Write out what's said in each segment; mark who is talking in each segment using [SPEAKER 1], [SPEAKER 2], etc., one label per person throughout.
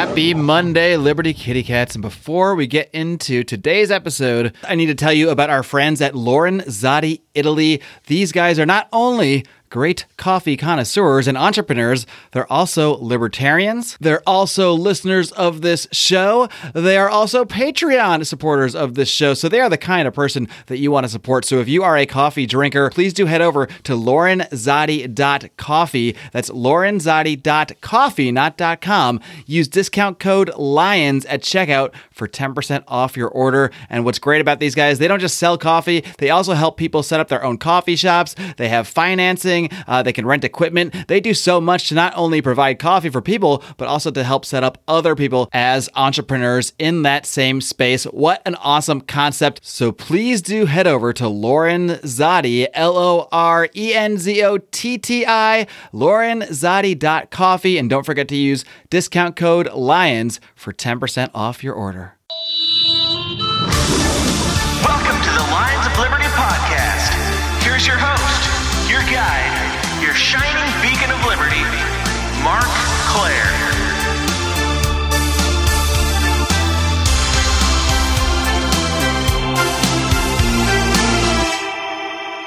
[SPEAKER 1] Happy Monday, Liberty Kitty Cats. And before we get into today's episode, I need to tell you about our friends at Lorenzotti Italy. These guys are not only great coffee connoisseurs and entrepreneurs. They're also libertarians. They're also listeners of this show. They are also Patreon supporters of this show. So they are the kind of person that you want to support. So if you are a coffee drinker, please do head over to lorenzotti.coffee. That's lorenzotti.coffee, not .com. Use discount code LIONS at checkout for 10% off your order. And what's great about these guys, they don't just sell coffee, they also help people set up their own coffee shops. They have financing uh, they can rent equipment. They do so much to not only provide coffee for people, but also to help set up other people as entrepreneurs in that same space. What an awesome concept. So please do head over to Lorenzotti, L O R E N Z O T T I, lorenzotti.coffee. And don't forget to use discount code LIONS for 10% off your order.
[SPEAKER 2] Welcome to the Lions of Liberty podcast. Here's your host,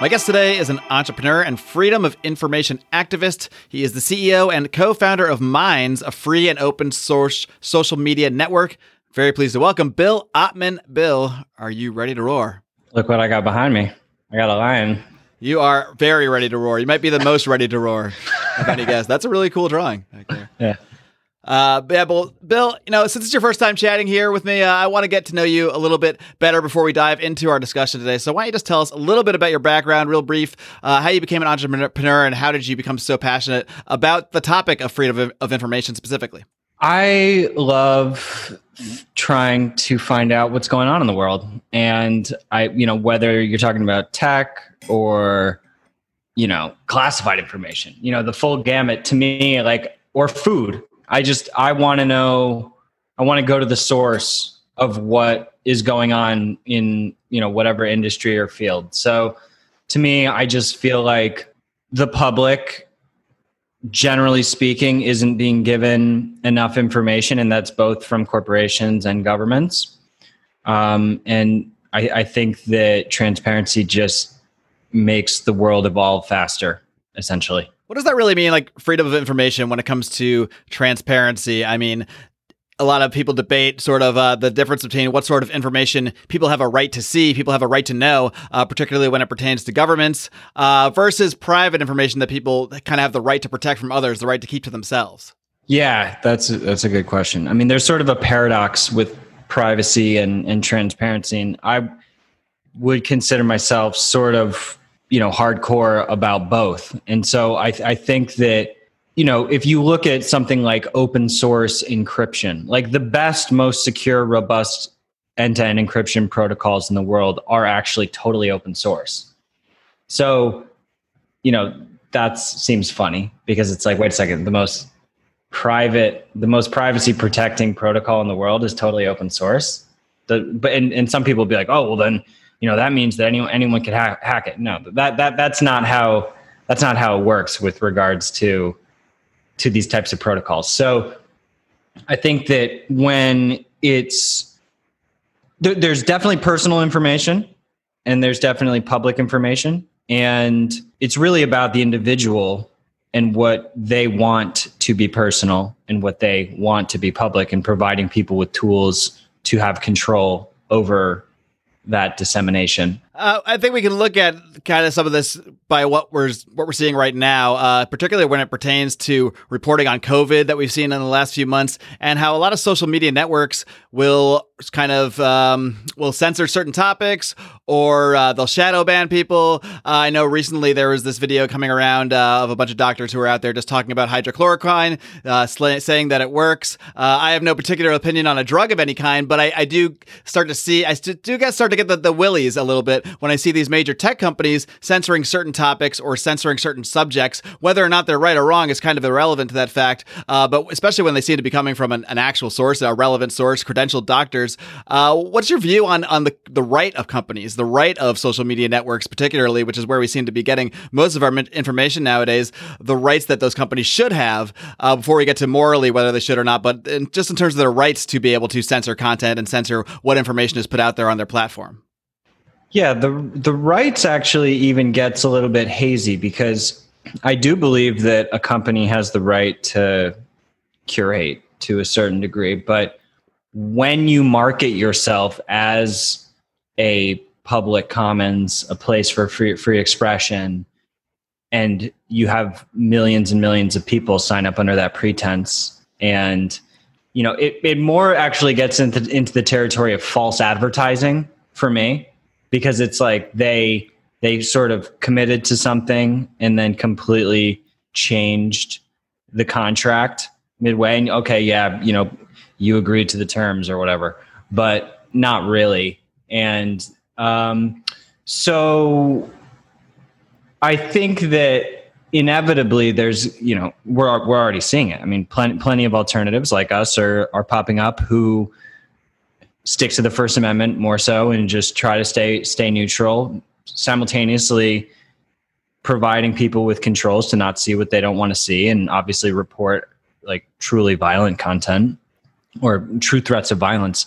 [SPEAKER 1] My guest today is an entrepreneur and freedom of information activist. He is the CEO and co founder of Minds, a free and open source social media network. Very pleased to welcome Bill Ottman. Bill, are you ready to roar?
[SPEAKER 3] Look what I got behind me. I got a lion.
[SPEAKER 1] You are very ready to roar. You might be the most ready to roar of any guest. That's a really cool drawing there.
[SPEAKER 3] Yeah.
[SPEAKER 1] Uh, yeah, Bill, Bill, you know, since it's your first time chatting here with me, uh, I want to get to know you a little bit better before we dive into our discussion today. So, why don't you just tell us a little bit about your background, real brief, uh, how you became an entrepreneur, and how did you become so passionate about the topic of freedom of, of information specifically?
[SPEAKER 3] I love trying to find out what's going on in the world. And I, you know, whether you're talking about tech or, you know, classified information, you know, the full gamut to me, like, or food. I just, I want to know, I want to go to the source of what is going on in, you know, whatever industry or field. So to me, I just feel like the public generally speaking, isn't being given enough information, and that's both from corporations and governments. Um, and I, I think that transparency just makes the world evolve faster, essentially.
[SPEAKER 1] What does that really mean, like freedom of information, when it comes to transparency? I mean, a lot of people debate sort of uh, the difference between what sort of information people have a right to see, people have a right to know, uh, particularly when it pertains to governments, uh, versus private information that people kind of have the right to protect from others, the right to keep to themselves.
[SPEAKER 3] Yeah, that's a, that's a good question. I mean, there's sort of a paradox with privacy and, and transparency, and I would consider myself sort of you know hardcore about both, and so I, I think that you know, if you look at something like open source encryption, like the best, most secure, robust end to end encryption protocols in the world are actually totally open source. So, you know, that seems funny because it's like, wait a second, the most private, the most privacy protecting protocol in the world is totally open source. The, but and, and some people will be like, oh, well then, you know, that means that anyone anyone can ha- hack it. No, that that that's not how that's not how it works with regards to to these types of protocols. So I think that when it's there, there's definitely personal information and there's definitely public information and it's really about the individual and what they want to be personal and what they want to be public and providing people with tools to have control over that dissemination?
[SPEAKER 1] Uh, I think we can look at kind of some of this by what we're what we're seeing right now, uh, particularly when it pertains to reporting on COVID that we've seen in the last few months, and how a lot of social media networks will kind of um, will censor certain topics or uh, they'll shadow ban people. Uh, I know recently there was this video coming around uh, of a bunch of doctors who were out there just talking about hydrochloroquine, uh, sl- saying that it works. I have no particular opinion on a drug of any kind, but I, I do start to see I st- do get start to get the, the willies a little bit when I see these major tech companies censoring certain topics or censoring certain subjects, whether or not they're right or wrong is kind of irrelevant to that fact. Uh, but especially when they seem to be coming from an, an actual source, a relevant source, credentialed doctors. Uh, what's your view on on the the right of companies, the right of social media networks, particularly, which is where we seem to be getting most of our information nowadays? The rights that those companies should have uh, before we get to morally whether they should or not, but in, just in terms of their rights to be able to censor content and censor what information is put out there on their platform.
[SPEAKER 3] Yeah, the the rights actually even gets a little bit hazy because I do believe that a company has the right to curate to a certain degree, but when you market yourself as a public commons, a place for free free expression, and you have millions and millions of people sign up under that pretense and you know it, it more actually gets into into the territory of false advertising for me because it's like they they sort of committed to something and then completely changed the contract midway. And okay yeah you know you agreed to the terms or whatever but not really. And um, so i think that inevitably there's you know we're we're already seeing it. I mean plenty plenty of alternatives like us are are popping up who stick to the first amendment more so and just try to stay stay neutral simultaneously providing people with controls to not see what they don't want to see and obviously report like truly violent content or true threats of violence.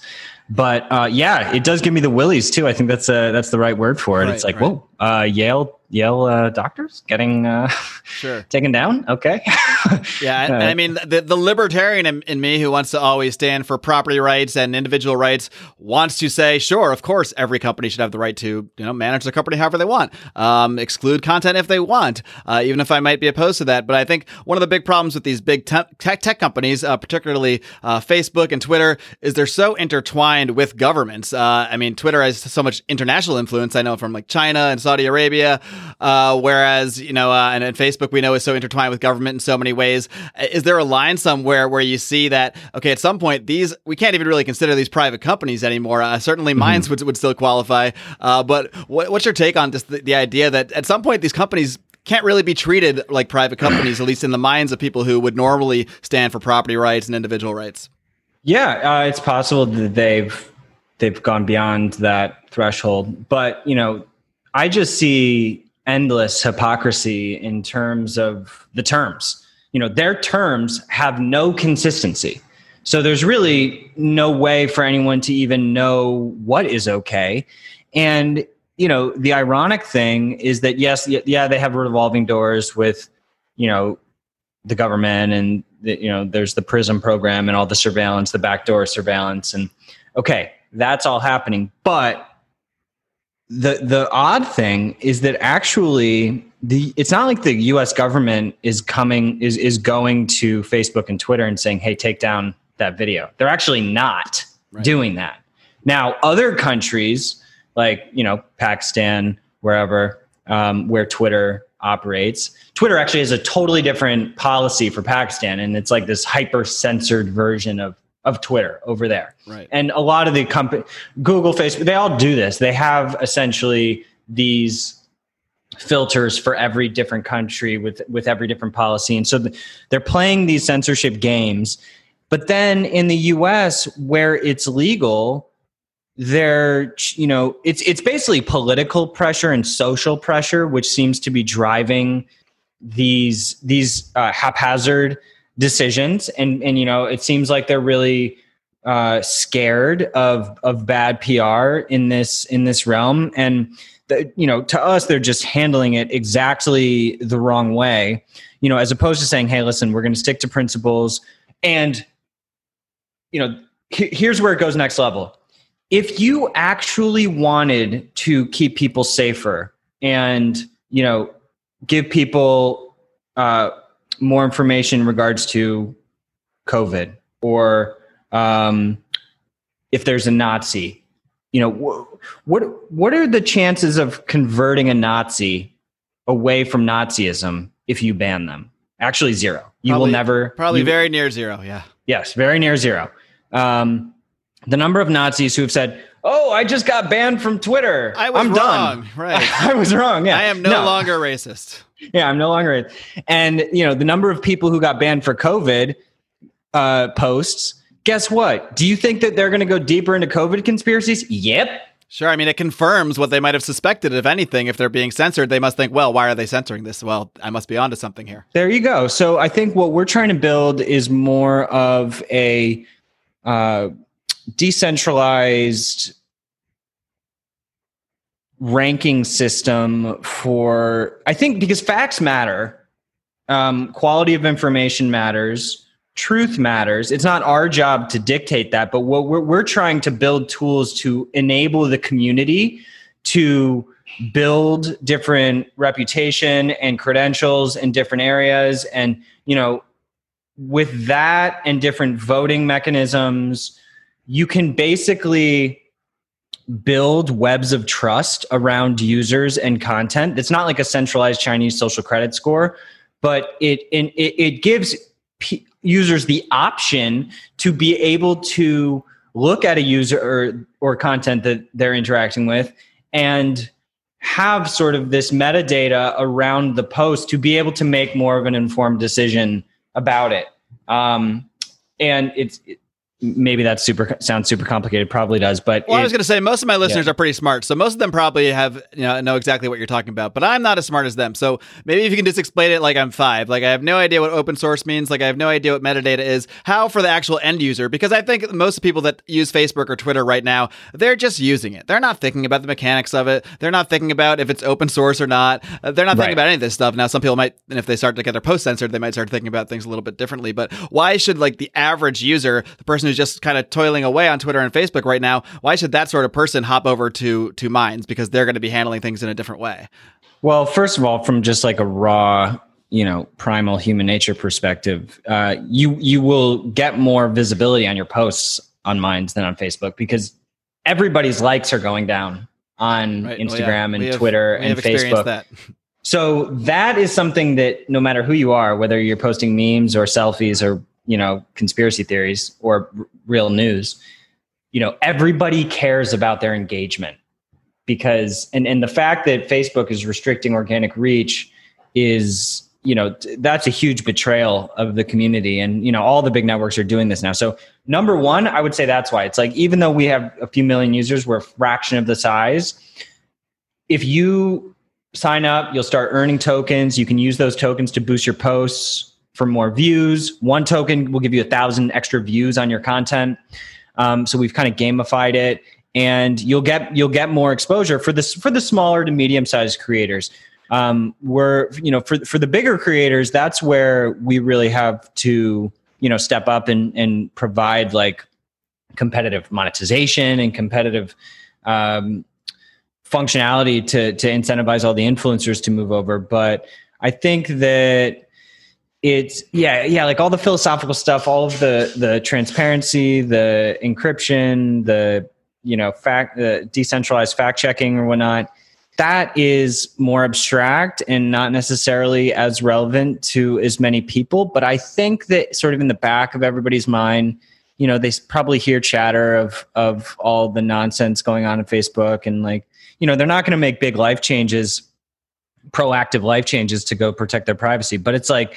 [SPEAKER 3] But uh, yeah it does give me the willies too. I think that's uh, that's the right word for it. Right, it's like right. whoa uh, yale Yale uh, doctors getting uh,
[SPEAKER 1] sure
[SPEAKER 3] taken down. Okay.
[SPEAKER 1] yeah, and, and, I mean the the libertarian in, in, me who wants to always stand for property rights and individual rights wants to say, sure, of course, every company should have the right to you know manage their company however they want, um, exclude content if they want, uh, even if I might be opposed to that. But I think one of the big problems with these big tech tech companies, uh, particularly uh, Facebook and Twitter, is they're so intertwined with governments. Uh, I mean, Twitter has so much international influence. I know from like China and Saudi Arabia. Uh, whereas, you know, uh, and, and, Facebook we know is so intertwined with government in so many ways. Is there a line somewhere where you see that, okay, at some point, these, we can't even really consider these private companies anymore. Uh, certainly mm-hmm. Minds would, would still qualify. Uh, but what, what's your take on just the, the idea that at some point these companies can't really be treated like private companies, at least in the minds of people who would normally stand for property rights and individual rights?
[SPEAKER 3] Yeah, uh, it's possible that they've they've gone beyond that threshold, but you know, I just see endless hypocrisy in terms of the terms. You know, their terms have no consistency. So there's really no way for anyone to even know what is okay. And, you know, the ironic thing is that, yes, yeah, they have revolving doors with, you know, the government and, the, you know, there's the PRISM program and all the surveillance, the backdoor surveillance. And okay, that's all happening. But the the odd thing is that actually the it's not like the US government is coming is is going to Facebook and Twitter and saying, "Hey, take down that video." They're actually not right. doing that. Now, other countries like, you know, Pakistan, wherever um, where Twitter operates. Twitter actually has a totally different policy for Pakistan, and it's like this hyper censored version of of Twitter over there.
[SPEAKER 1] Right.
[SPEAKER 3] And a lot of the company, Google, Facebook, they all do this. They have essentially these filters for every different country with with every different policy, and so they're playing these censorship games. But then in the U.S., where it's legal, they're you know it's it's basically political pressure and social pressure, which seems to be driving these these uh, haphazard decisions. And and you know it seems like they're really uh, scared of of bad PR in this in this realm. And the, you know to us they're just handling it exactly the wrong way you know as opposed to saying hey listen we're going to stick to principles. And you know here's where it goes next level. If you actually wanted to keep people safer and you know give people uh, more information in regards to COVID or um, if there's a Nazi, you know, wh- what what are the chances of converting a Nazi away from Nazism if you ban them? Actually, zero. You
[SPEAKER 1] probably,
[SPEAKER 3] will never.
[SPEAKER 1] Probably
[SPEAKER 3] you,
[SPEAKER 1] very near zero. Yeah.
[SPEAKER 3] Yes, very near zero. Um, the number of Nazis who have said, oh, I just got banned from Twitter.
[SPEAKER 1] I was
[SPEAKER 3] I'm
[SPEAKER 1] wrong.
[SPEAKER 3] Done.
[SPEAKER 1] Right.
[SPEAKER 3] I was wrong. Yeah.
[SPEAKER 1] I am no, longer racist.
[SPEAKER 3] Yeah, I'm no longer. And you know, the number of people who got banned for COVID uh, posts. Guess what? Do you think that they're going to go deeper into COVID conspiracies? Yep.
[SPEAKER 1] Sure. I mean, it confirms what they might have suspected. If anything, if they're being censored, they must think, well, why are they censoring this? Well, I must be onto something here.
[SPEAKER 3] There you go. So I think what we're trying to build is more of a uh, decentralized ranking system for, I think, because facts matter, um, quality of information matters truth matters. It's not our job to dictate that, but what we're, we're trying to build tools to enable the community to build different reputation and credentials in different areas. And, you know, with that and different voting mechanisms, you can basically build webs of trust around users and content. It's not like a centralized Chinese social credit score, but it it, it gives users the option to be able to look at a user or, or content that they're interacting with and have sort of this metadata around the post to be able to make more of an informed decision about it. Um, and it's it, maybe that super sounds super complicated probably does but
[SPEAKER 1] well it, i was going to say most of my listeners yeah. are pretty smart so most of them probably have you know know exactly what you're talking about but i'm not as smart as them so maybe if you can just explain it like i'm five like i have no idea what open source means like i have no idea what metadata is how for the actual end user because i think most people that use facebook or twitter right now they're just using it they're not thinking about the mechanics of it they're not thinking about if it's open source or not uh, they're not thinking right. about any of this stuff now some people might and if they start to get their posts censored they might start thinking about things a little bit differently but why should like the average user the person who's just kind of toiling away on Twitter and Facebook right now, why should that sort of person hop over to to Minds because they're going to be handling things in a different way?
[SPEAKER 3] Well, first of all, from just like a raw, you know, primal human nature perspective, uh, you you will get more visibility on your posts on Minds than on Facebook because everybody's likes are going down on right. Instagram well, yeah. and have, Twitter and Facebook. That. So that is something that no matter who you are, whether you're posting memes or selfies or you know conspiracy theories or r- real news you know everybody cares about their engagement because and and the fact that facebook is restricting organic reach is you know that's a huge betrayal of the community. And you know all the big networks are doing this now. So number one i would say that's why. It's like even though we have a few million users we're a fraction of the size. If you sign up you'll start earning tokens. You can use those tokens to boost your posts for more views. One token will give you a thousand extra views on your content. Um, so we've kind of gamified it, and you'll get you'll get more exposure for this for the smaller to medium sized creators. Um, we're you know for for the bigger creators, that's where we really have to you know step up and and provide like competitive monetization and competitive um, functionality to to incentivize all the influencers to move over. But I think that it's yeah yeah like all the philosophical stuff all of the the transparency the encryption the you know fact the decentralized fact checking or whatnot that is more abstract and not necessarily as relevant to as many people. But i think that sort of in the back of everybody's mind you know they probably hear chatter of of all the nonsense going on in facebook and like you know they're not going to make big life changes proactive life changes to go protect their privacy. But it's like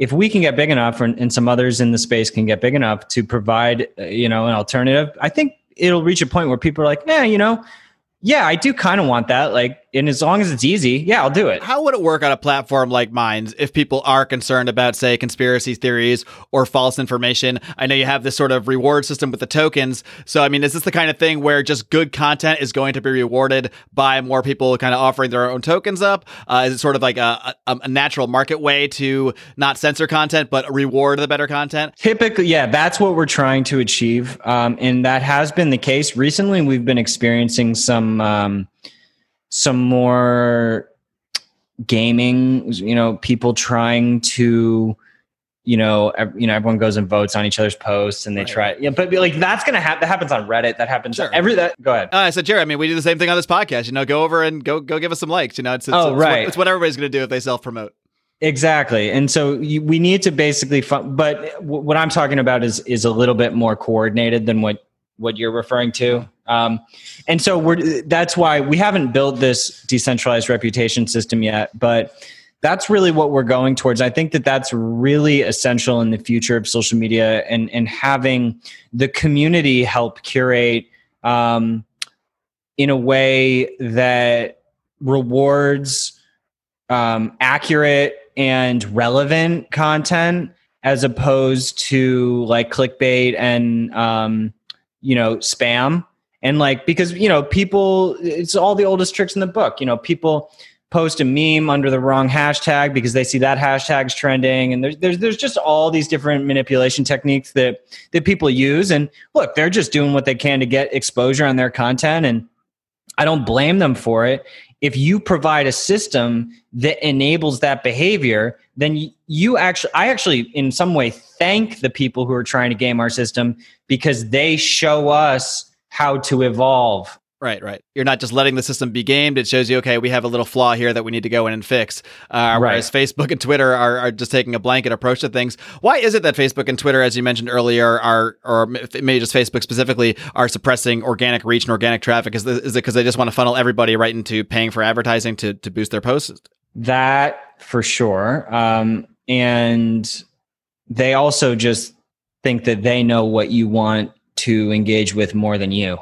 [SPEAKER 3] if we can get big enough and, and some others in the space can get big enough to provide uh, you know an alternative i think it'll reach a point where people are like yeah you know yeah, I do kind of want that. Like, and as long as it's easy, yeah, I'll do it.
[SPEAKER 1] How would it work on a platform like Minds if people are concerned about, say, conspiracy theories or false information? I know you have this sort of reward system with the tokens. So, I mean, is this the kind of thing where just good content is going to be rewarded by more people kind of offering their own tokens up? Uh, is it sort of like a, a, a natural market way to not censor content, but reward the better content?
[SPEAKER 3] Typically, yeah, that's what we're trying to achieve. Um, and that has been the case. Recently, we've been experiencing some some um, some more gaming. You know, people trying to you know, you know, everyone goes and votes on each other's posts, and they right. try. Yeah, but like that's gonna happen. That happens on Reddit. That happens sure. every. That go ahead.
[SPEAKER 1] Uh, so Jerry, I mean, we do the same thing on this podcast. You know, go over and go go give us some likes. You know, it's, it's oh it's, right. It's what everybody's gonna do if they self promote.
[SPEAKER 3] Exactly, and so you, we need to basically. Fun- but w- what I'm talking about is is a little bit more coordinated than what what you're referring to. Um, and so we're that's why we haven't built this decentralized reputation system yet, but that's really what we're going towards. I think that that's really essential in the future of social media and and having the community help curate um, in a way that rewards um, accurate and relevant content as opposed to like clickbait and um, you know spam and like because you know people it's all the oldest tricks in the book. You know people post a meme under the wrong hashtag because they see that hashtag's trending. And there's there's there's just all these different manipulation techniques that that people use. And look they're just doing what they can to get exposure on their content. And I don't blame them for it. If you provide a system that enables that behavior then you actually i actually in some way thank the people who are trying to game our system because they show us how to evolve
[SPEAKER 1] Right, right. You're not just letting the system be gamed. It shows you, okay, we have a little flaw here that we need to go in and fix. Uh, whereas. Facebook and Twitter are, are just taking a blanket approach to things. Why is it that Facebook and Twitter, as you mentioned earlier, are, or maybe just Facebook specifically, are suppressing organic reach and organic traffic? Is, is it because they just want to funnel everybody right into paying for advertising to, to boost their posts?
[SPEAKER 3] That for sure. Um, and they also just think that they know what you want to engage with more than you.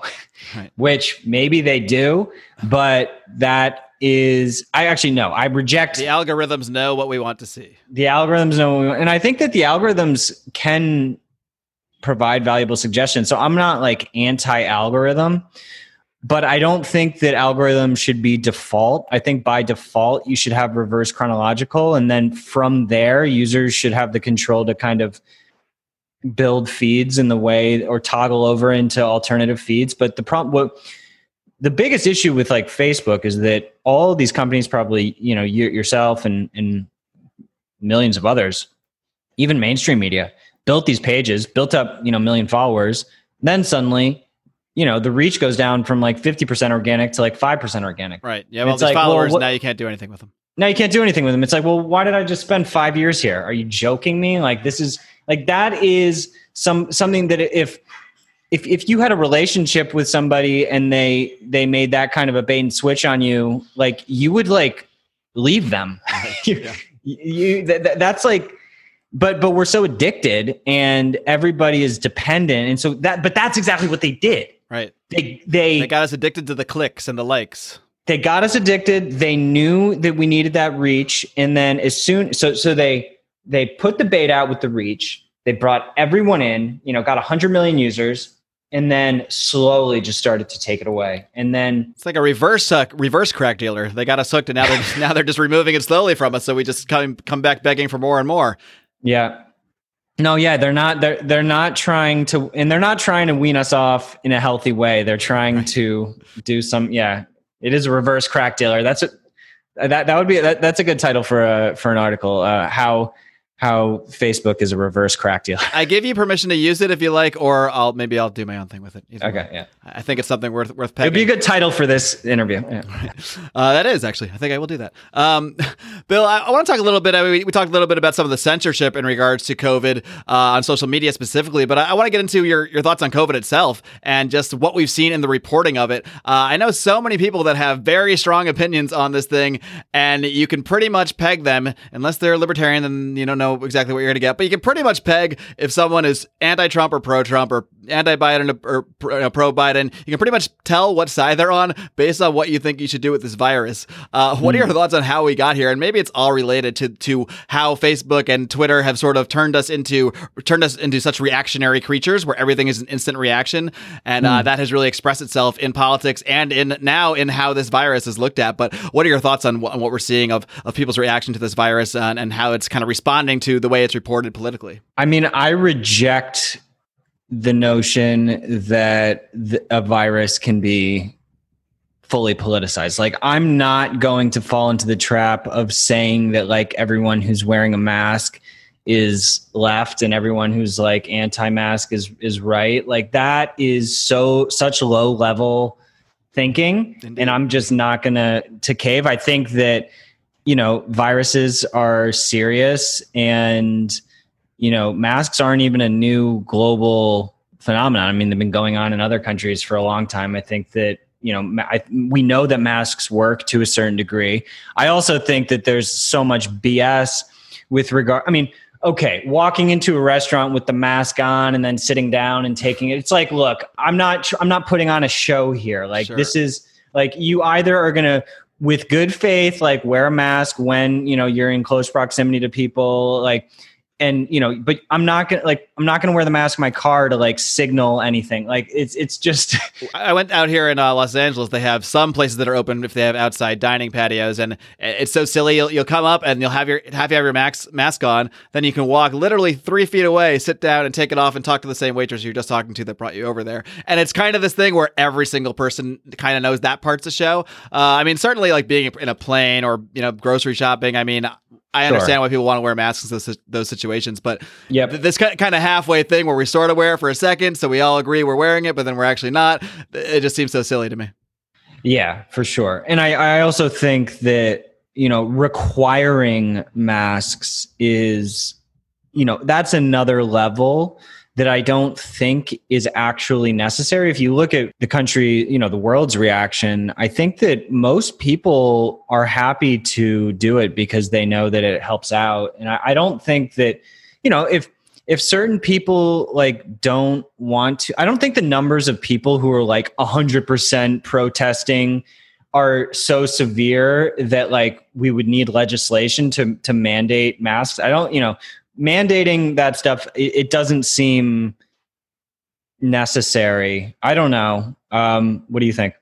[SPEAKER 3] right. which maybe they do, but that is I actually know I reject
[SPEAKER 1] the algorithms know what we want to see.
[SPEAKER 3] The algorithms know, and I think that the algorithms can provide valuable suggestions. So I'm not like anti-algorithm, but I don't think that algorithms should be default. I think by default you should have reverse chronological, and then from there users should have the control to kind of build feeds in the way or toggle over into alternative feeds. But the problem, what the biggest issue with like Facebook is that all these companies, probably you know you, yourself and and millions of others, even mainstream media, built these pages, built up you know million followers. Then suddenly, you know, the reach goes down from like fifty percent organic to like five percent organic.
[SPEAKER 1] Right. Yeah. Well, these like, followers well, what, now you can't do anything with them.
[SPEAKER 3] Now you can't do anything with them. It's like, well, why did I just spend five years here? Are you joking me? Like this is like that is some something that if if if you had a relationship with somebody and they they made that kind of a bait and switch on you, like you would like leave them. you, yeah. you that, that's like but but we're so addicted and everybody is dependent and so that but that's exactly what they did.
[SPEAKER 1] Right.
[SPEAKER 3] They they
[SPEAKER 1] they got us addicted to the clicks and the likes.
[SPEAKER 3] They got us addicted. They knew that we needed that reach and then as soon so so they they put the bait out with the reach. They brought everyone in, you know, got 100 million users, and then slowly just started to take it away. And then
[SPEAKER 1] it's like a reverse uh, reverse crack dealer. They got us hooked, and now they're now they're just removing it slowly from us. So we just come come back begging for more and more.
[SPEAKER 3] Yeah. No, yeah, they're not. They're they're not trying to, and they're not trying to wean us off in a healthy way. They're trying right. to do some. Yeah, it is a reverse crack dealer. That's a that that would be that, that's a good title for a for an article. Uh, how how Facebook is a reverse crack dealer.
[SPEAKER 1] I give you permission to use it if you like, or I'll maybe I'll do my own thing with it.
[SPEAKER 3] okay, way. yeah.
[SPEAKER 1] I think it's something worth worth pegging.
[SPEAKER 3] It'd be a good title for this interview. Yeah.
[SPEAKER 1] Uh, that is actually. I think I will do that. Um, Bill, I, I want to talk a little bit. I mean, we, we, talked a little bit about some of the censorship in regards to COVID uh, on social media specifically, but I, I want to get into your your thoughts on COVID itself and just what we've seen in the reporting of it. Uh, I know so many people that have very strong opinions on this thing, and you can pretty much peg them unless they're libertarian. Then you don't know exactly what you're going to get, but you can pretty much peg if someone is anti-Trump or pro-Trump or anti-Biden or pro-Biden. You can pretty much tell what side they're on based on what you think you should do with this virus. Uh, what are your hmm. thoughts on how we got here? And maybe it's all related to to how Facebook and Twitter have sort of turned us into turned us into such reactionary creatures where everything is an instant reaction, and uh, mm. that has really expressed itself in politics and in now in how this virus is looked at. But what are your thoughts on, wh- on what we're seeing of of people's reaction to this virus and, and how it's kind of responding to the way it's reported politically?
[SPEAKER 3] I mean, I reject the notion that a virus can be fully politicized. Like I'm not going to fall into the trap of saying that like everyone who's wearing a mask is left and everyone who's like anti-mask is is right. Like that is so such low level thinking Indeed. and I'm just not going to to cave. I think that you know, viruses are serious and you know, masks aren't even a new global phenomenon. I mean, they've been going on in other countries for a long time. I think that you know I, we know that masks work to a certain degree. I also think that there's so much BS with regard. I mean, okay, walking into a restaurant with the mask on and then sitting down and taking it. It's like, look, I'm not I'm not putting on a show here. Like
[SPEAKER 1] Sure.
[SPEAKER 3] this is like you either are going to with good faith like wear a mask when, you know, you're in close proximity to people like and you know but i'm not gonna like i'm not gonna wear the mask in my car to like signal anything like it's it's just
[SPEAKER 1] I went out here in uh, Los Angeles. They have some places that are open if they have outside dining patios, and it's so silly. You'll, you'll come up and you'll have your have you have your mask mask on. Then you can walk literally three feet away, sit down, and take it off, and talk to the same waitress you're just talking to that brought you over there. And it's kind of this thing where every single person kind of knows that part's a show. Uh, I mean, certainly like being in a plane or you know grocery shopping. I mean. I
[SPEAKER 3] Sure.
[SPEAKER 1] understand why people want to wear masks in those, those situations, but
[SPEAKER 3] Yep.
[SPEAKER 1] this kind of halfway thing where we sort of wear it for a second, so we all agree we're wearing it, but then we're actually not. It just seems so silly to me.
[SPEAKER 3] Yeah, for sure. And I, I also think that, you know, requiring masks is, you know, that's another level that I don't think is actually necessary. If you look at the country, you know, the world's reaction, I think that most people are happy to do it because they know that it helps out. And I, I don't think that, you know, if if certain people like don't want to i don't think the numbers of people who are like 100% protesting are so severe that like we would need legislation to to mandate masks i don't you know mandating that stuff it, it doesn't seem necessary. I don't know. Um what do you think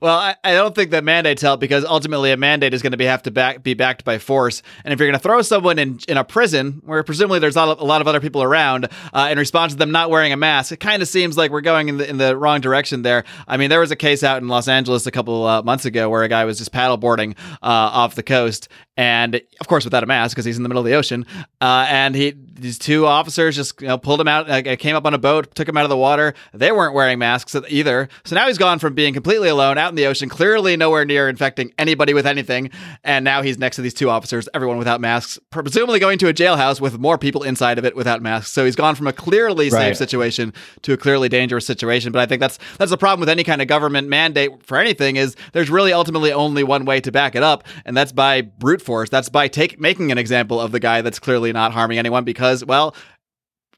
[SPEAKER 1] Well, I, I don't think that mandates help because ultimately a mandate is going to be have to back, be backed by force. And if you're going to throw someone in in a prison where presumably there's a, a lot of other people around, uh, in response to them not wearing a mask, it kind of seems like we're going in the in the wrong direction there. I mean, there was a case out in Los Angeles a couple uh, months ago where a guy was just paddleboarding uh, off the coast, and of course without a mask because he's in the middle of the ocean. Uh, and he these two officers just you know, pulled him out, uh, came up on a boat, took him out of the water. They weren't wearing masks either. So now he's gone from being completely alone out in the ocean, clearly nowhere near infecting anybody with anything, and now he's next to these two officers, everyone without masks, presumably going to a jailhouse with more people inside of it without masks. So he's gone from a clearly safe situation to a clearly dangerous situation. But I think that's that's the problem with any kind of government mandate for anything is there's really ultimately only one way to back it up, and that's by brute force. That's by take making an example of the guy that's clearly not harming anyone because, well,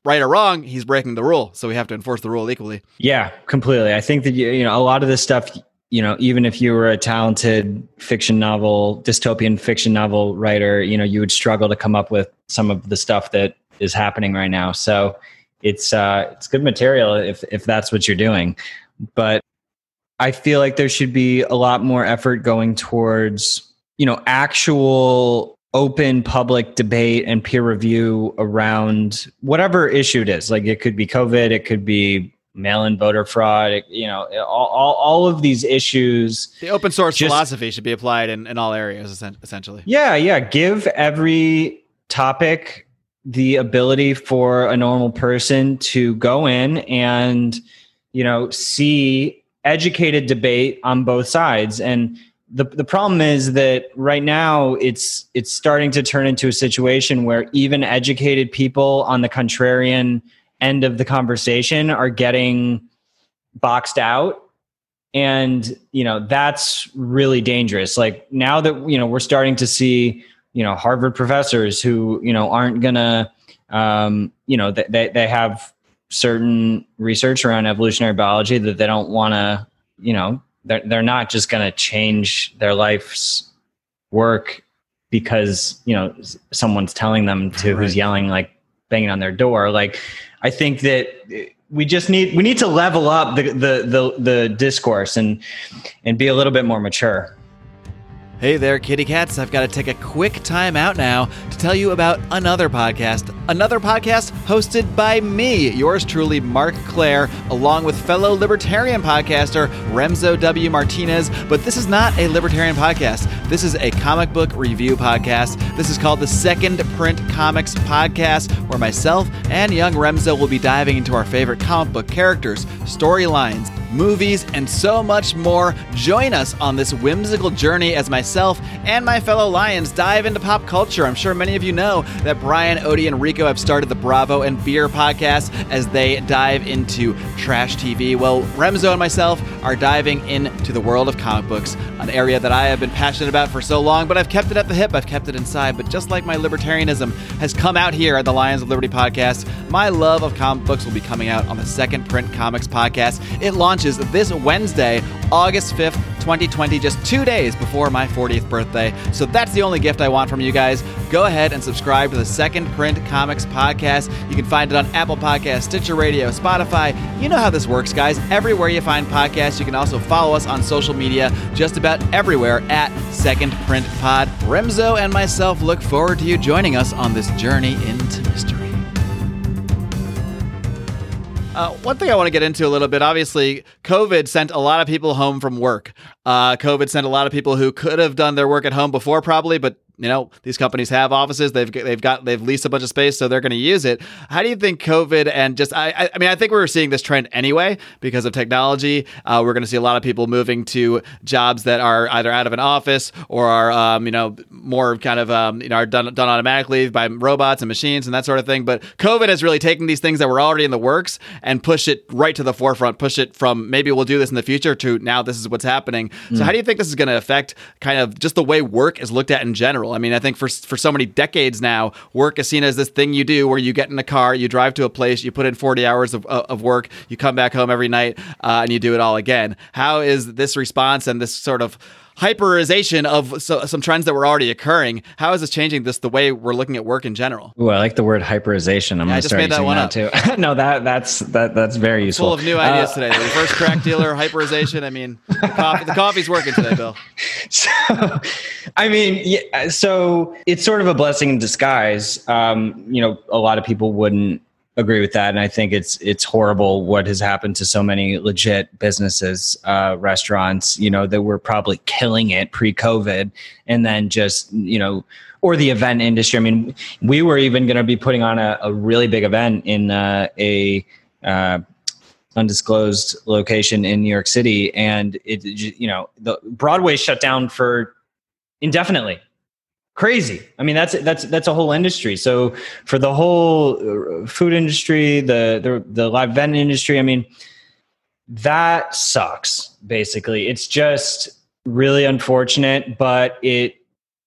[SPEAKER 1] right or wrong, he's breaking the rule. So we have to enforce the rule equally.
[SPEAKER 3] Yeah, completely. I think that you, you know a lot of this stuff. You know, even if you were a talented fiction novel, dystopian fiction novel writer, you know, you would struggle to come up with some of the stuff that is happening right now. So it's uh, it's good material if if that's what you're doing. But I feel like there should be a lot more effort going towards you know actual open public debate and peer review around whatever issue it is. Like it could be covid it could be mail-in voter fraud it, you know all, all, all of these issues
[SPEAKER 1] The open source
[SPEAKER 3] Just-
[SPEAKER 1] philosophy should be applied in, in all areas, essentially.
[SPEAKER 3] yeah yeah. Give every topic the ability for a normal person to go in and you know see educated debate on both sides. And the the problem is that right now it's it's starting to turn into a situation where even educated people on the contrarian end of the conversation are getting boxed out. And you know that's really dangerous. Like now that you know we're starting to see you know harvard professors who you know aren't gonna um, you know they, they have certain research around evolutionary biology that they don't want to you know they're, they're not just gonna change their life's work because you know someone's telling them to
[SPEAKER 1] Right.
[SPEAKER 3] who's yelling like banging on their door like i think that eh, we just need we need to level up the the the, the discourse and and be a little bit more mature
[SPEAKER 1] Hey there, kitty cats. I've got to take a quick time out now to tell you about another podcast. Another podcast hosted by me, yours truly, Marc Clair, along with fellow libertarian podcaster Remso W. Martinez. But this is not a libertarian podcast. This is a comic book review podcast. This is called the Second Print Comics Podcast, where myself and young Remso will be diving into our favorite comic book characters, storylines, movies, and so much more. Join us on this whimsical journey as myself and my fellow Lions dive into pop culture. I'm sure many of you know that Brian, Odie, and Rico have started the Bravo and Beer podcast as they dive into trash TV. Well, Remso and myself are diving into the world of comic books, an area that I have been passionate about for so long, but I've kept it at the hip, I've kept it inside. But just like my libertarianism has come out here at the Lions of Liberty podcast, my love of comic books will be coming out on the Second Print Comics podcast. It launches this Wednesday, August 5th, 2020, just two days before my 40th birthday. So that's the only gift I want from you guys. Go ahead and subscribe to the Second Print Comics podcast. You can find it on Apple Podcasts, Stitcher Radio, Spotify. You know how this works, guys. Everywhere you find podcasts, you can also follow us on social media, just about everywhere at Second Print Pod. Remso and myself look forward to you joining us on this journey into mystery. Uh, one thing I want to get into a little bit obviously, COVID sent a lot of people home from work. Uh, COVID sent a lot of people who could have done their work at home before, probably, but you know these companies have offices they've they've got they've leased a bunch of space so they're going to use it. How do you think covid and just i i mean i think we are seeing this trend anyway because of technology. Uh, we're going to see a lot of people moving to jobs that are either out of an office or are um, you know more kind of um, you know are done done automatically by robots and machines and that sort of thing. But covid has really taken these things that were already in the works and push it right to the forefront push it from maybe we'll do this in the future to now this is what's happening. Mm. so how do you think this is going to affect kind of just the way work is looked at in general I mean, I think for for so many decades now, work is seen as this thing you do where you get in a car, you drive to a place, you put in 40 hours of, of work, you come back home every night, uh, and you do it all again. How is this response and this sort of hyperization of so, some trends that were already occurring. How is this changing this the way we're looking at work in general?
[SPEAKER 3] Ooh, I like the word hyperization. I'm yeah, gonna start that one that too. no, that that's that that's very useful.
[SPEAKER 1] Full of new ideas uh, today. The reverse crack dealer, hyperization. I mean, the, coffee, the coffee's working today, Bill.
[SPEAKER 3] So, I mean, yeah, so it's sort of a blessing in disguise. Um, you know, a lot of people wouldn't agree with that, and I think it's it's horrible what has happened to so many legit businesses, uh, restaurants. You know that were probably killing it pre-COVID, and then just you know, or the event industry. I mean, we were even going to be putting on a, a, really big event in uh, a uh, undisclosed location in New York City, and it you know the Broadway shut down for indefinitely crazy. I mean, that's that's that's a whole industry. So for the whole uh, food industry, the the the live event industry, I mean, that sucks. Basically, it's just really unfortunate, but it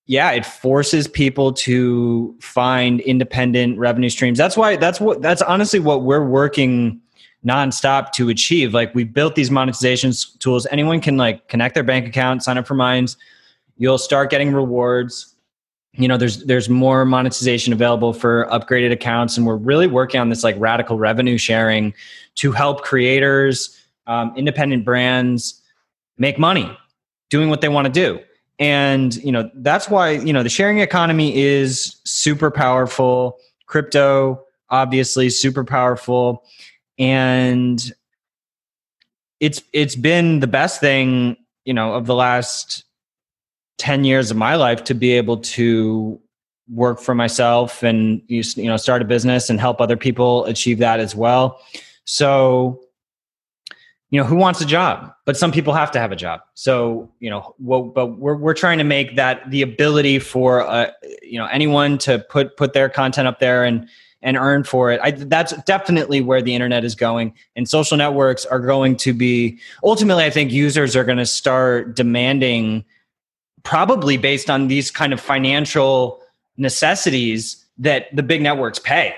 [SPEAKER 3] yeah, it forces people to find independent revenue streams. That's why that's what that's honestly what we're working nonstop to achieve. Like we built these monetization tools. Anyone can like connect their bank account, sign up for Minds. You'll start getting rewards you know there's there's more monetization available for upgraded accounts. And we're really working on this like radical revenue sharing to help creators um, independent brands make money doing what they want to do. And you know that's why you know the sharing economy is super powerful. Crypto obviously super powerful. And it's it's been the best thing you know of the last 10 years of my life to be able to work for myself and you know start a business and help other people achieve that as well. So you know who wants a job? But some people have to have a job. So you know well, but we're, we're trying to make that the ability for uh, you know anyone to put put their content up there and and earn for it. I, that's definitely where the internet is going and social networks are going to be ultimately i think users are going to start demanding probably based on these kind of financial necessities that the big networks pay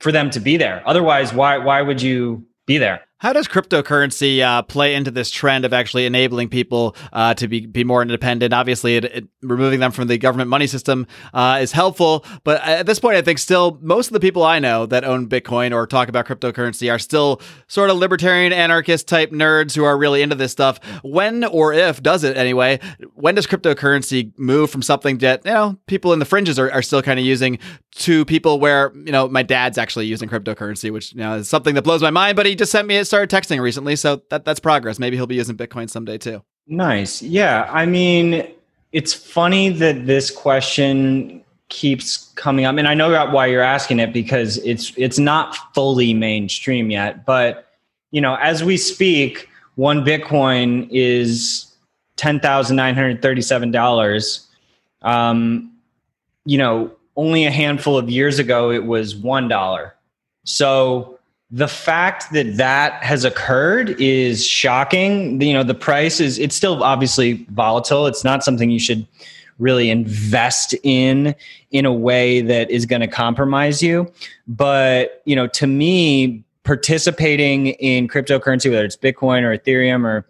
[SPEAKER 3] for them to be there. Otherwise, why why would you be there?
[SPEAKER 1] How does cryptocurrency uh, play into this trend of actually enabling people uh, to be, be more independent? Obviously, it, it, removing them from the government money system uh, is helpful, but at this point, I think still most of the people I know that own Bitcoin or talk about cryptocurrency are still sort of libertarian, anarchist type nerds who are really into this stuff. When or if does it anyway? When does cryptocurrency move from something that you know people in the fringes are, are still kind of using to people where you know my dad's actually using cryptocurrency, which you know is something that blows my mind. But he just sent me started texting recently, so that that's progress. Maybe he'll be using Bitcoin someday too.
[SPEAKER 3] Nice. Yeah, I mean, it's funny that this question keeps coming up, and I know why you're asking it because it's it's not fully mainstream yet. But you know, as we speak, one Bitcoin is ten thousand nine hundred thirty-seven dollars. Um, you know, only a handful of years ago, it was one dollar. So the fact that that has occurred is shocking. You know, the price is it's still obviously volatile. It's not something you should really invest in in a way that is going to compromise you. But you know, to me, participating in cryptocurrency, whether it's Bitcoin or Ethereum or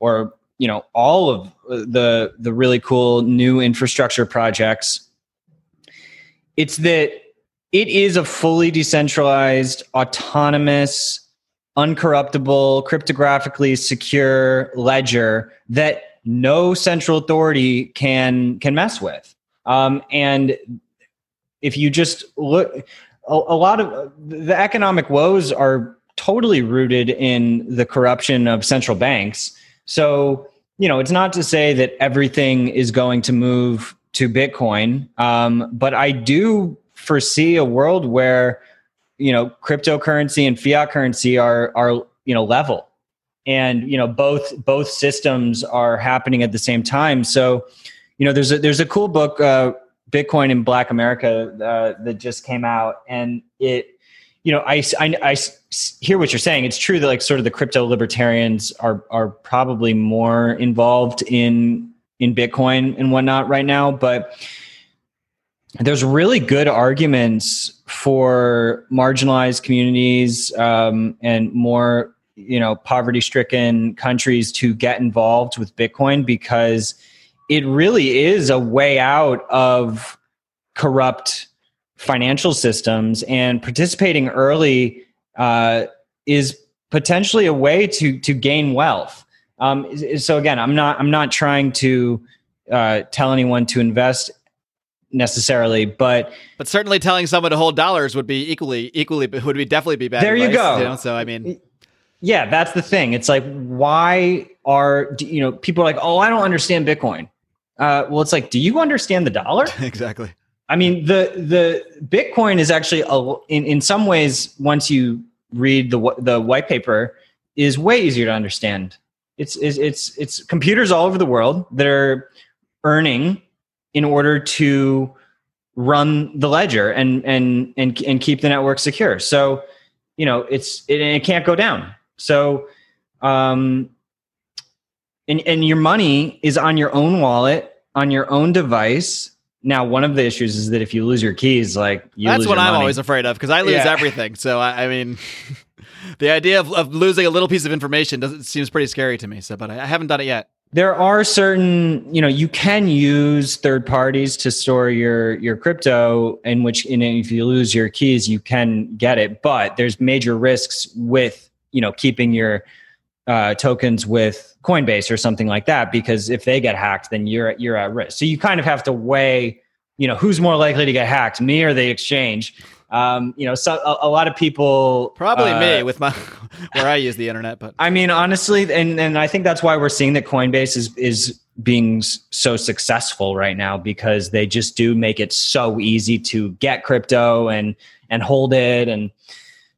[SPEAKER 3] or you know all of the the really cool new infrastructure projects it's that it is a fully decentralized autonomous uncorruptible cryptographically secure ledger that no central authority can can mess with. Um, and if you just look a, a lot of the economic woes are totally rooted in the corruption of central banks. So, you know, it's not to say that everything is going to move to Bitcoin, um, but I do foresee a world where, you know, cryptocurrency and fiat currency are are you know level, and you know both both systems are happening at the same time. So, you know, there's a there's a cool book, uh, Bitcoin in Black America, uh, that just came out, and it you know, I, I, I hear what you're saying. It's true that like sort of the crypto libertarians are are probably more involved in in Bitcoin and whatnot right now, but there's really good arguments for marginalized communities um, and more you know poverty stricken countries to get involved with Bitcoin because it really is a way out of corrupt financial systems and participating early uh, is potentially a way to to gain wealth. Um, so again, I'm not I'm not trying to uh, tell anyone to invest necessarily, but
[SPEAKER 1] but certainly telling someone to hold dollars would be equally equally would be definitely be bad.
[SPEAKER 3] There advice, you go. You
[SPEAKER 1] know? So I mean,
[SPEAKER 3] yeah, that's the thing. It's like why are you know people are like, oh, I don't understand Bitcoin. Uh, well, it's like, do you understand the dollar?
[SPEAKER 1] exactly.
[SPEAKER 3] I mean, the the Bitcoin is actually a, in in some ways once you read the the white paper is way easier to understand. It's it's it's, it's computers all over the world that are earning in order to run the ledger and and and and keep the network secure. So, you know, it's it, it can't go down. So, um, and and your money is on your own wallet on your own device now, one of the issues is that if you lose your keys, like you
[SPEAKER 1] that's what I'm
[SPEAKER 3] money.
[SPEAKER 1] always afraid of because I lose yeah. everything. So I, I mean, the idea of, of losing a little piece of information doesn't seems pretty scary to me. So, but I, I haven't done it yet.
[SPEAKER 3] There are certain, you know, you can use third parties to store your your crypto. In which, in if you lose your keys, you can get it, but there's major risks with you know keeping your uh, tokens with Coinbase or something like that because if they get hacked, then you're you're at risk. So you kind of have to weigh, you know, who's more likely to get hacked, me or the exchange. Um, you know, so a, a, lot of people
[SPEAKER 1] probably uh, me with my where I use the internet. But
[SPEAKER 3] I mean, honestly, and and I think that's why we're seeing that Coinbase is is being so successful right now because they just do make it so easy to get crypto and and hold it and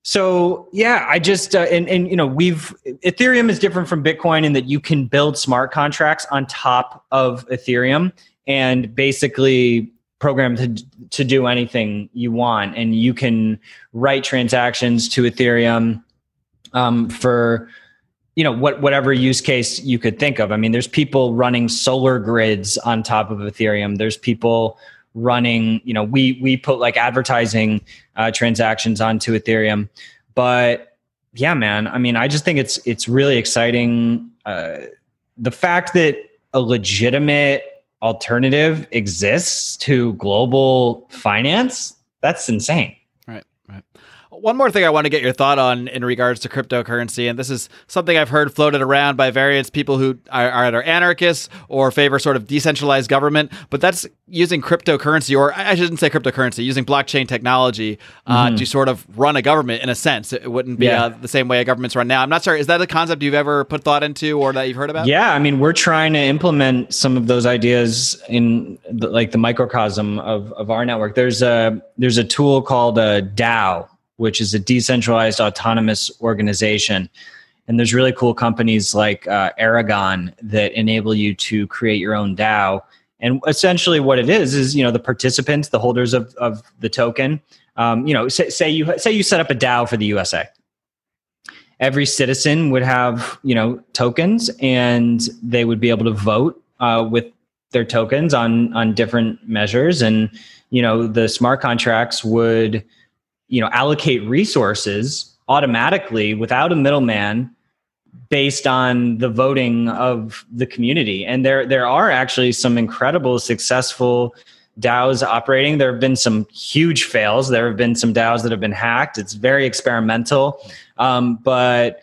[SPEAKER 3] so yeah, I just uh, and and you know we've Ethereum is different from Bitcoin in that you can build smart contracts on top of Ethereum and basically program to to do anything you want, and you can write transactions to Ethereum um, for you know what whatever use case you could think of. I mean, there's people running solar grids on top of Ethereum. There's people running you know we we put like advertising uh, transactions onto ethereum but yeah man i mean i just think it's it's really exciting uh, the fact that a legitimate alternative exists to global finance that's insane
[SPEAKER 1] one more thing I want to get your thought on in regards to cryptocurrency, and this is something I've heard floated around by various people who are, are either anarchists or favor sort of decentralized government, but that's using cryptocurrency, or I shouldn't say cryptocurrency, using blockchain technology uh, mm-hmm. to sort of run a government in a sense. It wouldn't be yeah. uh, the same way a government's run now. I'm not sure. Is that a concept you've ever put thought into or that you've heard about?
[SPEAKER 3] Yeah, I mean, we're trying to implement some of those ideas in the, like the microcosm of, of our network. There's a there's a tool called a DAO which is a decentralized autonomous organization. And there's really cool companies like uh, Aragon that enable you to create your own DAO. And essentially, what it is is you know the participants, the holders of, of the token. Um, you know, say, say you say you set up a DAO for the USA. Every citizen would have you know tokens, and they would be able to vote uh, with their tokens on on different measures. And you know, the smart contracts would you know allocate resources automatically without a middleman based on the voting of the community. And there there are actually some incredible successful DAOs operating. There have been some huge fails. There have been some DAOs that have been hacked. It's very experimental. Um, but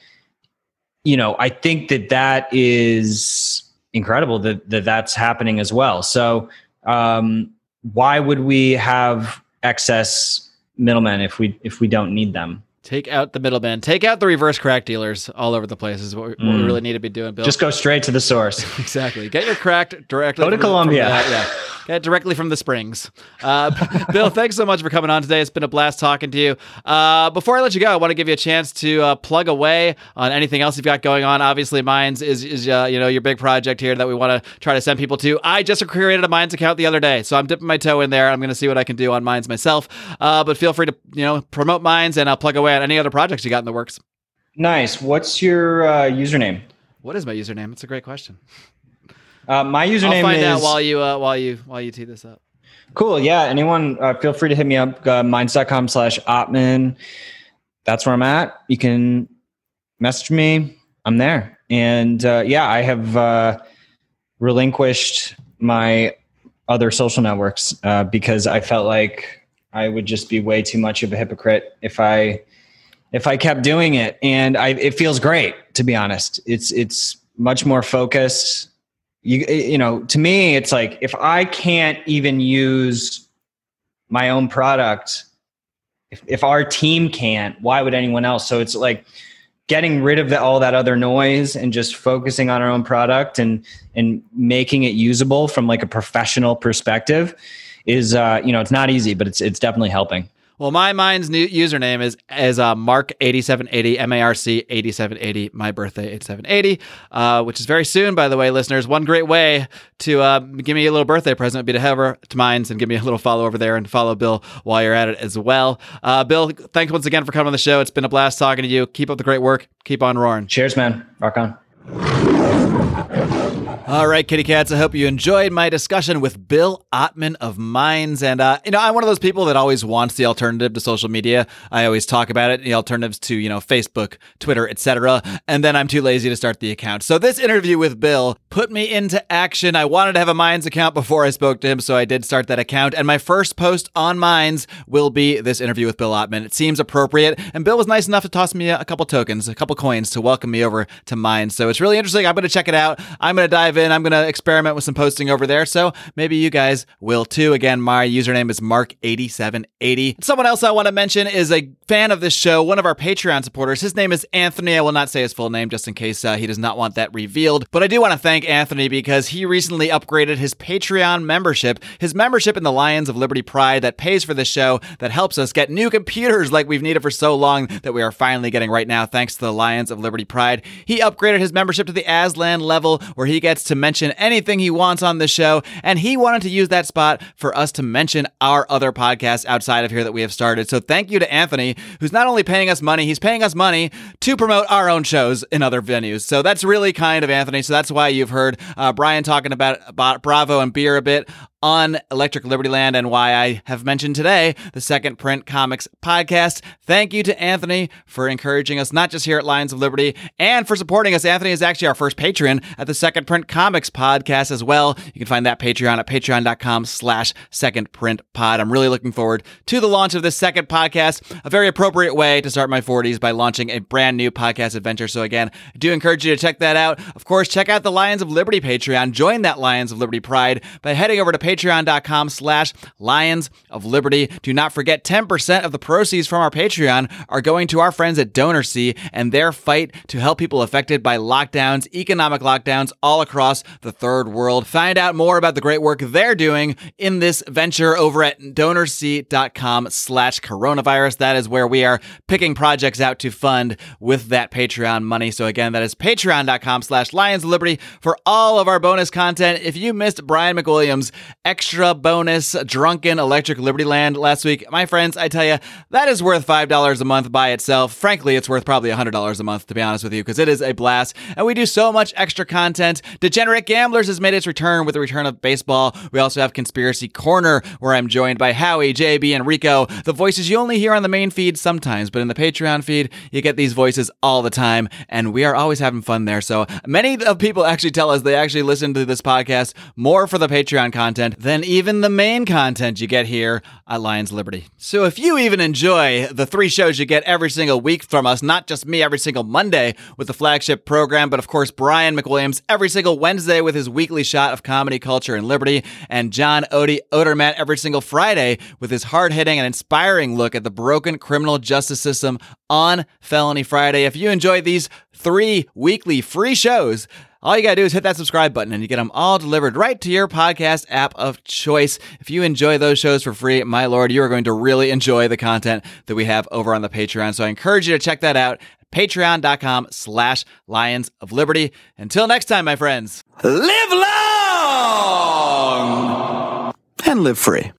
[SPEAKER 3] you know I think that that is incredible that, that that's happening as well. So um, why would we have excess middlemen if we if we don't need them.
[SPEAKER 1] Take out the middlemen. Take out the reverse crack dealers all over the place is what we, mm. what we really need to be doing, Bill.
[SPEAKER 3] Just go straight to the source.
[SPEAKER 1] exactly. Get your crack directly.
[SPEAKER 3] Go to Colombia.
[SPEAKER 1] yeah. Get directly from the springs. Uh, Bill, thanks so much for coming on today. It's been a blast talking to you. Uh, before I let you go, I want to give you a chance to uh, plug away on anything else you've got going on. Obviously, Minds is, is uh, you know your big project here that we want to try to send people to. I just created a Minds account the other day, so I'm dipping my toe in there. I'm going to see what I can do on Minds myself. Uh, but feel free to you know promote Minds, and I'll plug away on any other projects you got in the works.
[SPEAKER 3] Nice. What's your uh, username?
[SPEAKER 1] What is my username? It's a great question.
[SPEAKER 3] Uh, my username
[SPEAKER 1] I'll find
[SPEAKER 3] is
[SPEAKER 1] out while you uh, while you while you tee this up.
[SPEAKER 3] Cool. Yeah. Anyone, uh, feel free to hit me up. Uh, minds.com slash Ottman. That's where I'm at. You can message me. I'm there. And uh, yeah, I have uh, relinquished my other social networks uh, because I felt like I would just be way too much of a hypocrite if I if I kept doing it. And I, it feels great to be honest. It's it's much more focused you you know to me it's like if i can't even use my own product if, if our team can't why would anyone else? So it's like getting rid of the, all that other noise and just focusing on our own product and and making it usable from like a professional perspective is uh you know it's not easy but it's it's definitely helping
[SPEAKER 1] well, my Minds new username is is uh, Marc eighty seven eighty M A R C eighty seven eighty. My birthday eighty seven eighty, uh, which is very soon, by the way, listeners. One great way to uh, give me a little birthday present would be to head over to Minds and give me a little follow over there and follow Bill while you're at it as well. Uh, Bill, thanks once again for coming on the show. It's been a blast talking to you. Keep up the great work. Keep on roaring.
[SPEAKER 3] Cheers, man. Rock on.
[SPEAKER 1] All right, kitty cats. I hope you enjoyed my discussion with Bill Ottman of Minds. And, uh, you know, I'm one of those people that always wants the alternative to social media. I always talk about it, the alternatives to, you know, Facebook, Twitter, etc. And then I'm too lazy to start the account. So this interview with Bill put me into action. I wanted to have a Minds account before I spoke to him, so I did start that account. And my first post on Minds will be this interview with Bill Ottman. It seems appropriate. And Bill was nice enough to toss me a couple tokens, a couple coins to welcome me over to Minds. So it's really interesting. I'm going to check it out. I'm going to dive in. I'm going to experiment with some posting over there. So maybe you guys will too. Again, my username is Marc8780. Someone else I want to mention is a fan of this show, one of our Patreon supporters. His name is Anthony. I will not say his full name just in case uh, he does not want that revealed. But I do want to thank Anthony because he recently upgraded his Patreon membership, his membership in the Lions of Liberty Pride that pays for this show, that helps us get new computers like we've needed for so long that we are finally getting right now, thanks to the Lions of Liberty Pride. He upgraded his membership to the Aslan level where he gets to mention anything he wants on the show. And he wanted to use that spot for us to mention our other podcasts outside of here that we have started. So thank you to Anthony, who's not only paying us money, he's paying us money to promote our own shows in other venues. So that's really kind of Anthony. So that's why you've heard uh, Brian talking about, about Bravo and beer a bit on Electric Liberty Land and why I have mentioned today the Second Print Comics podcast. Thank you to Anthony for encouraging us, not just here at Lions of Liberty, and for supporting us. Anthony is actually our first patron at the Second Print Comics podcast as well. You can find that Patreon at patreon.com slash second print pod. I'm really looking forward to the launch of this second podcast, a very appropriate way to start my 40s by launching a brand new podcast adventure. So again, I do encourage you to check that out. Of course, check out the Lions of Liberty Patreon. Join that Lions of Liberty Pride by heading over to patreon.com slash lions of liberty. Do not forget 10% of the proceeds from our Patreon are going to our friends at DonorSee and their fight to help people affected by lockdowns, economic lockdowns all across the third world. Find out more about the great work they're doing in this venture over at donorsee.com slash coronavirus. That is where we are picking projects out to fund with that Patreon money. So again, that is patreon.com slash lions of liberty for all of our bonus content. If you missed Brian McWilliams' extra bonus drunken electric Liberty Land last week, my friends, I tell you, that is worth $5 a month by itself. Frankly, it's worth probably $100 a month, to be honest with you, because it is a blast. And we do so much extra content. Degenerate Gamblers has made its return with the return of baseball. We also have Conspiracy Corner, where I'm joined by Howie, JB, and Rico, the voices you only hear on the main feed sometimes, but in the Patreon feed, you get these voices all the time, and we are always having fun there. So many of people actually tell us they actually listen to this podcast more for the Patreon content than even the main content you get here at Lions Liberty. So if you even enjoy the three shows you get every single week from us, not just me every single Monday with the flagship program, but of course Brian McWilliams every single Wednesday with his weekly shot of comedy, culture, and liberty, and John Odie Odermatt every single Friday with his hard hitting and inspiring look at the broken criminal justice system on Felony Friday. If you enjoy these three weekly free shows, all you got to do is hit that subscribe button and you get them all delivered right to your podcast app of choice. If you enjoy those shows for free, my lord, you are going to really enjoy the content that we have over on the Patreon. So I encourage you to check that out. Patreon.com slash Lions of Liberty. Until next time, my friends, live long and live free.